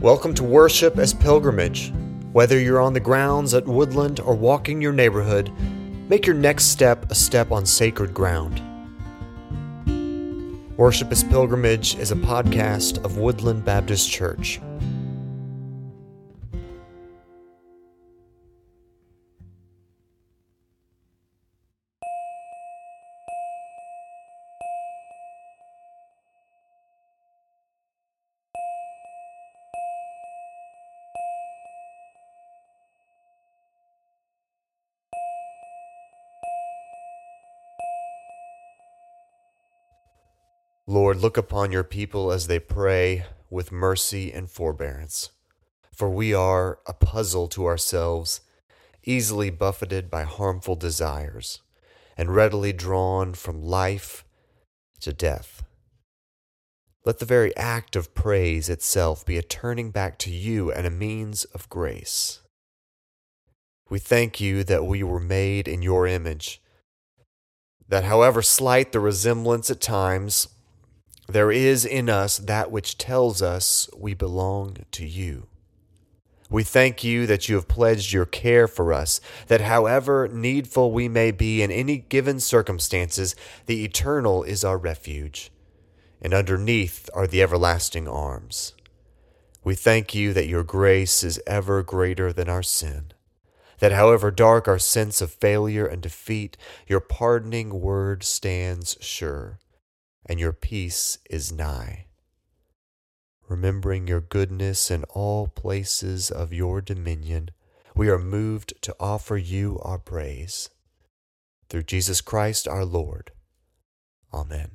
Welcome to Worship as Pilgrimage. Whether you're on the grounds at Woodland or walking your neighborhood, make your next step a step on sacred ground. Worship as Pilgrimage is a podcast of Woodland Baptist Church. Lord, look upon your people as they pray with mercy and forbearance. For we are a puzzle to ourselves, easily buffeted by harmful desires, and readily drawn from life to death. Let the very act of praise itself be a turning back to you and a means of grace. We thank you that we were made in your image, that however slight the resemblance at times, there is in us that which tells us we belong to you. We thank you that you have pledged your care for us, that however needful we may be in any given circumstances, the eternal is our refuge, and underneath are the everlasting arms. We thank you that your grace is ever greater than our sin, that however dark our sense of failure and defeat, your pardoning word stands sure and your peace is nigh. Remembering your goodness in all places of your dominion, we are moved to offer you our praise. Through Jesus Christ our Lord. Amen.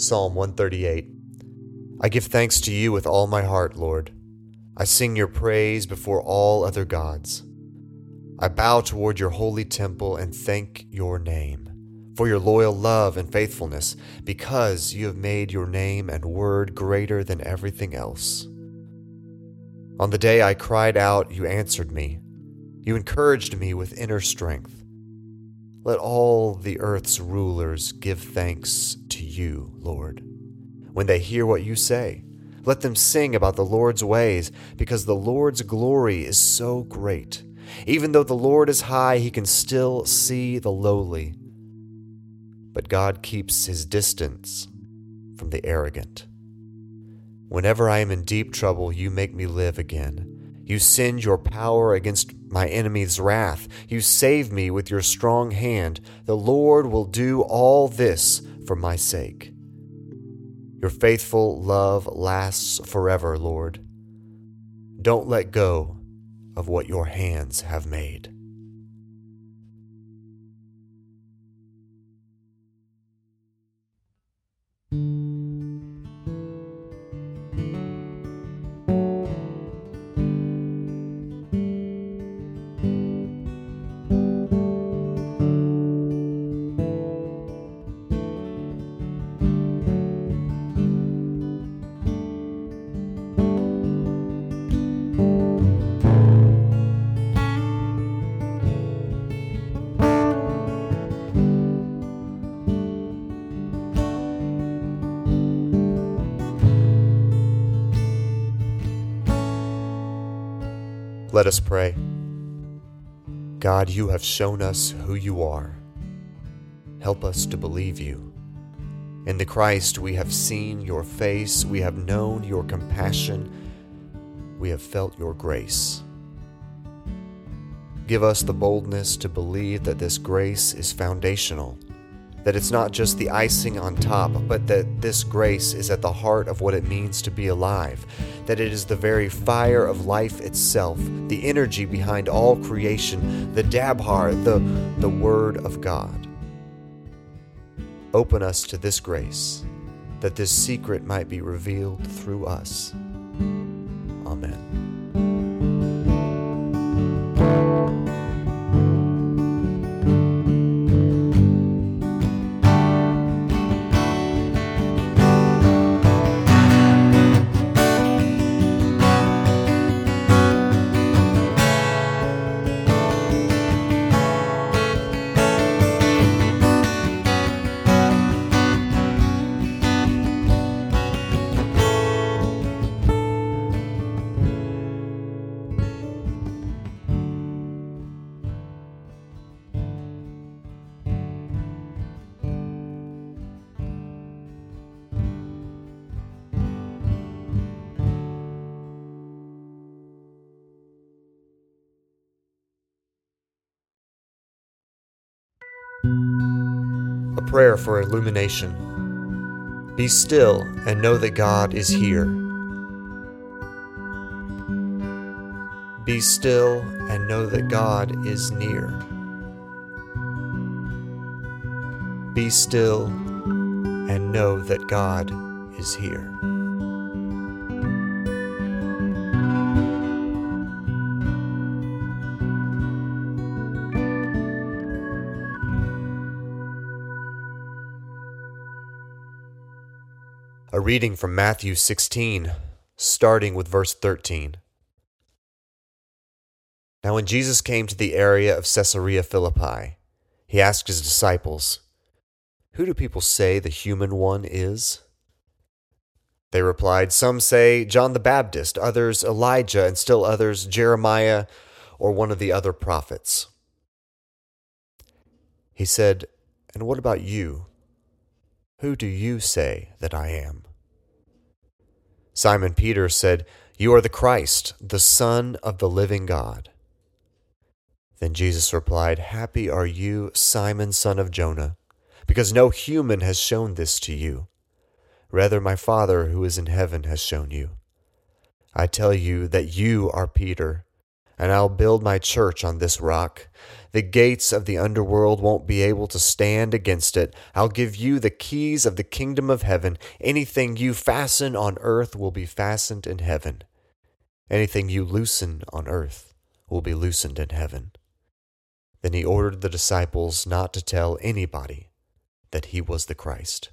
Psalm 138 I give thanks to you with all my heart, Lord. I sing your praise before all other gods. I bow toward your holy temple and thank your name for your loyal love and faithfulness, because you have made your name and word greater than everything else. On the day I cried out, you answered me. You encouraged me with inner strength. Let all the earth's rulers give thanks to you, Lord when they hear what you say. Let them sing about the Lord's ways, because the Lord's glory is so great. Even though the Lord is high, he can still see the lowly. But God keeps his distance from the arrogant. Whenever I am in deep trouble, you make me live again. You send your power against my enemy's wrath. You save me with your strong hand. The Lord will do all this for my sake. Your faithful love lasts forever, Lord. Don't let go of what your hands have made. Let us pray. God, you have shown us who you are. Help us to believe you. In the Christ, we have seen your face, we have known your compassion, we have felt your grace. Give us the boldness to believe that this grace is foundational that it's not just the icing on top, but that this grace is at the heart of what it means to be alive, that it is the very fire of life itself, the energy behind all creation, the dabhar, the, the Word of God. Open us to this grace, that this secret might be revealed through us. A prayer for illumination. Be still and know that God is here. Be still and know that God is near. Be still and know that God is here. Reading from Matthew 16, starting with verse 13. Now, when Jesus came to the area of Caesarea Philippi, he asked his disciples, Who do people say the human one is? They replied, Some say John the Baptist, others Elijah, and still others Jeremiah or one of the other prophets. He said, And what about you? Who do you say that I am? Simon Peter said, You are the Christ, the Son of the living God. Then Jesus replied, Happy are you, Simon, son of Jonah, because no human has shown this to you. Rather, my Father who is in heaven has shown you. I tell you that you are Peter, and I'll build my church on this rock. The gates of the underworld won't be able to stand against it. I'll give you the keys of the kingdom of heaven. Anything you fasten on earth will be fastened in heaven. Anything you loosen on earth will be loosened in heaven. Then he ordered the disciples not to tell anybody that he was the Christ.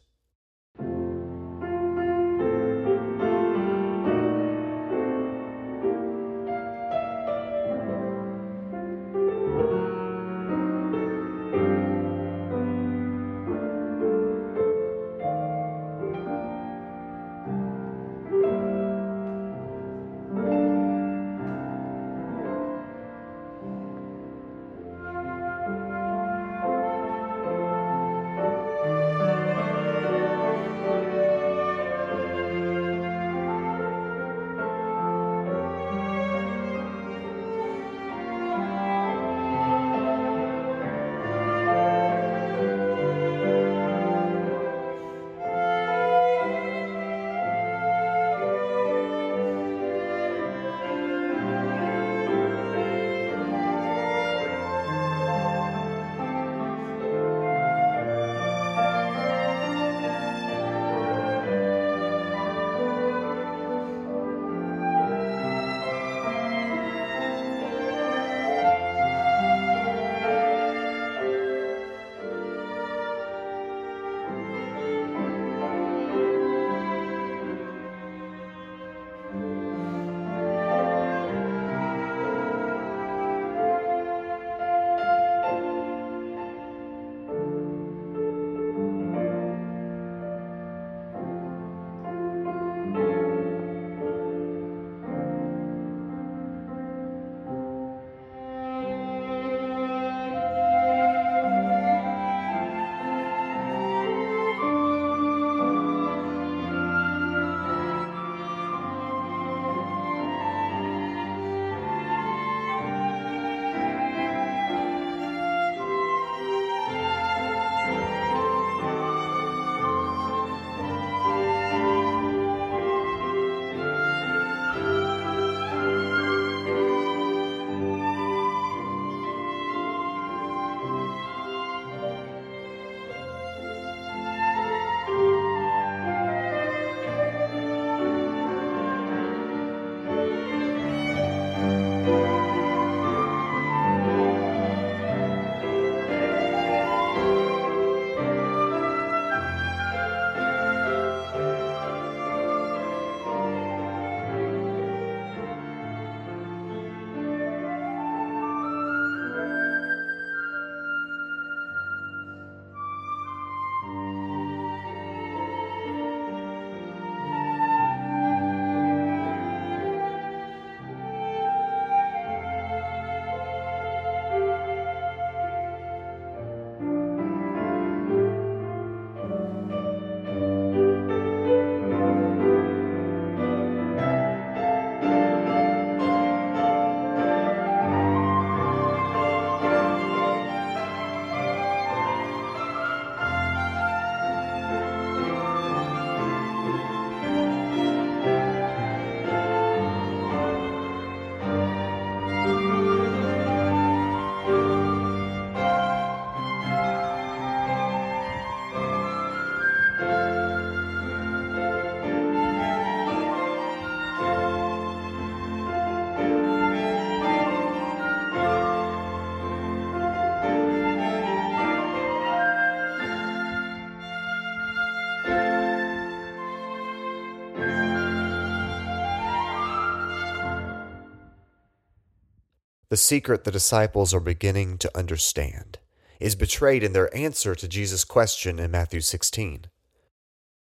The secret the disciples are beginning to understand is betrayed in their answer to Jesus' question in Matthew 16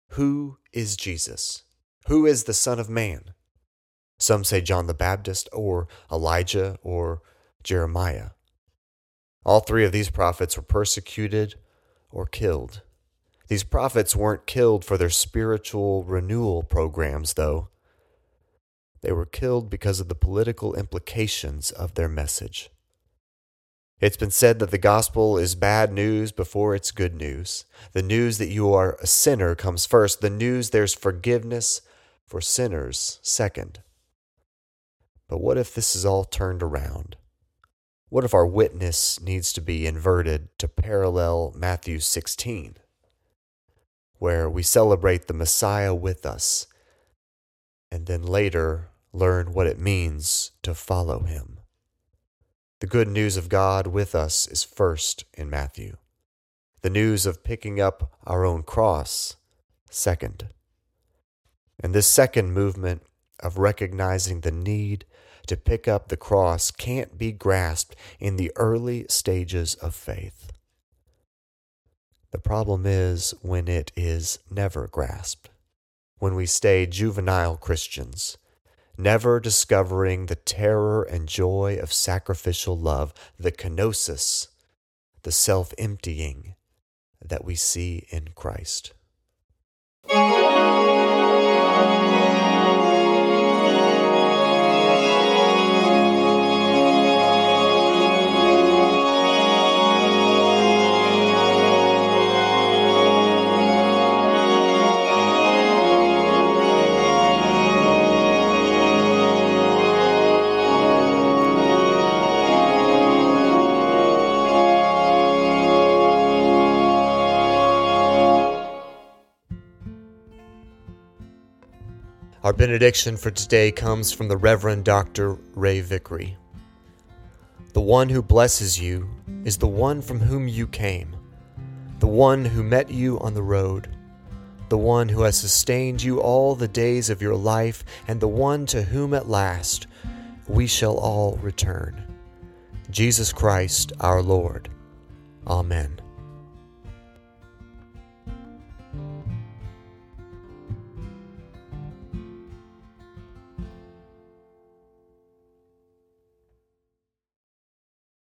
Who is Jesus? Who is the Son of Man? Some say John the Baptist, or Elijah, or Jeremiah. All three of these prophets were persecuted or killed. These prophets weren't killed for their spiritual renewal programs, though. They were killed because of the political implications of their message. It's been said that the gospel is bad news before it's good news. The news that you are a sinner comes first, the news there's forgiveness for sinners second. But what if this is all turned around? What if our witness needs to be inverted to parallel Matthew 16, where we celebrate the Messiah with us and then later learn what it means to follow him? The good news of God with us is first in Matthew. The news of picking up our own cross, second. And this second movement of recognizing the need to pick up the cross can't be grasped in the early stages of faith. The problem is when it is never grasped, when we stay juvenile Christians, never discovering the terror and joy of sacrificial love, the kenosis, the self emptying that we see in Christ. Benediction for today comes from the Reverend Dr. Ray Vickery. The one who blesses you is the one from whom you came, the one who met you on the road, the one who has sustained you all the days of your life, and the one to whom at last we shall all return. Jesus Christ our Lord. Amen.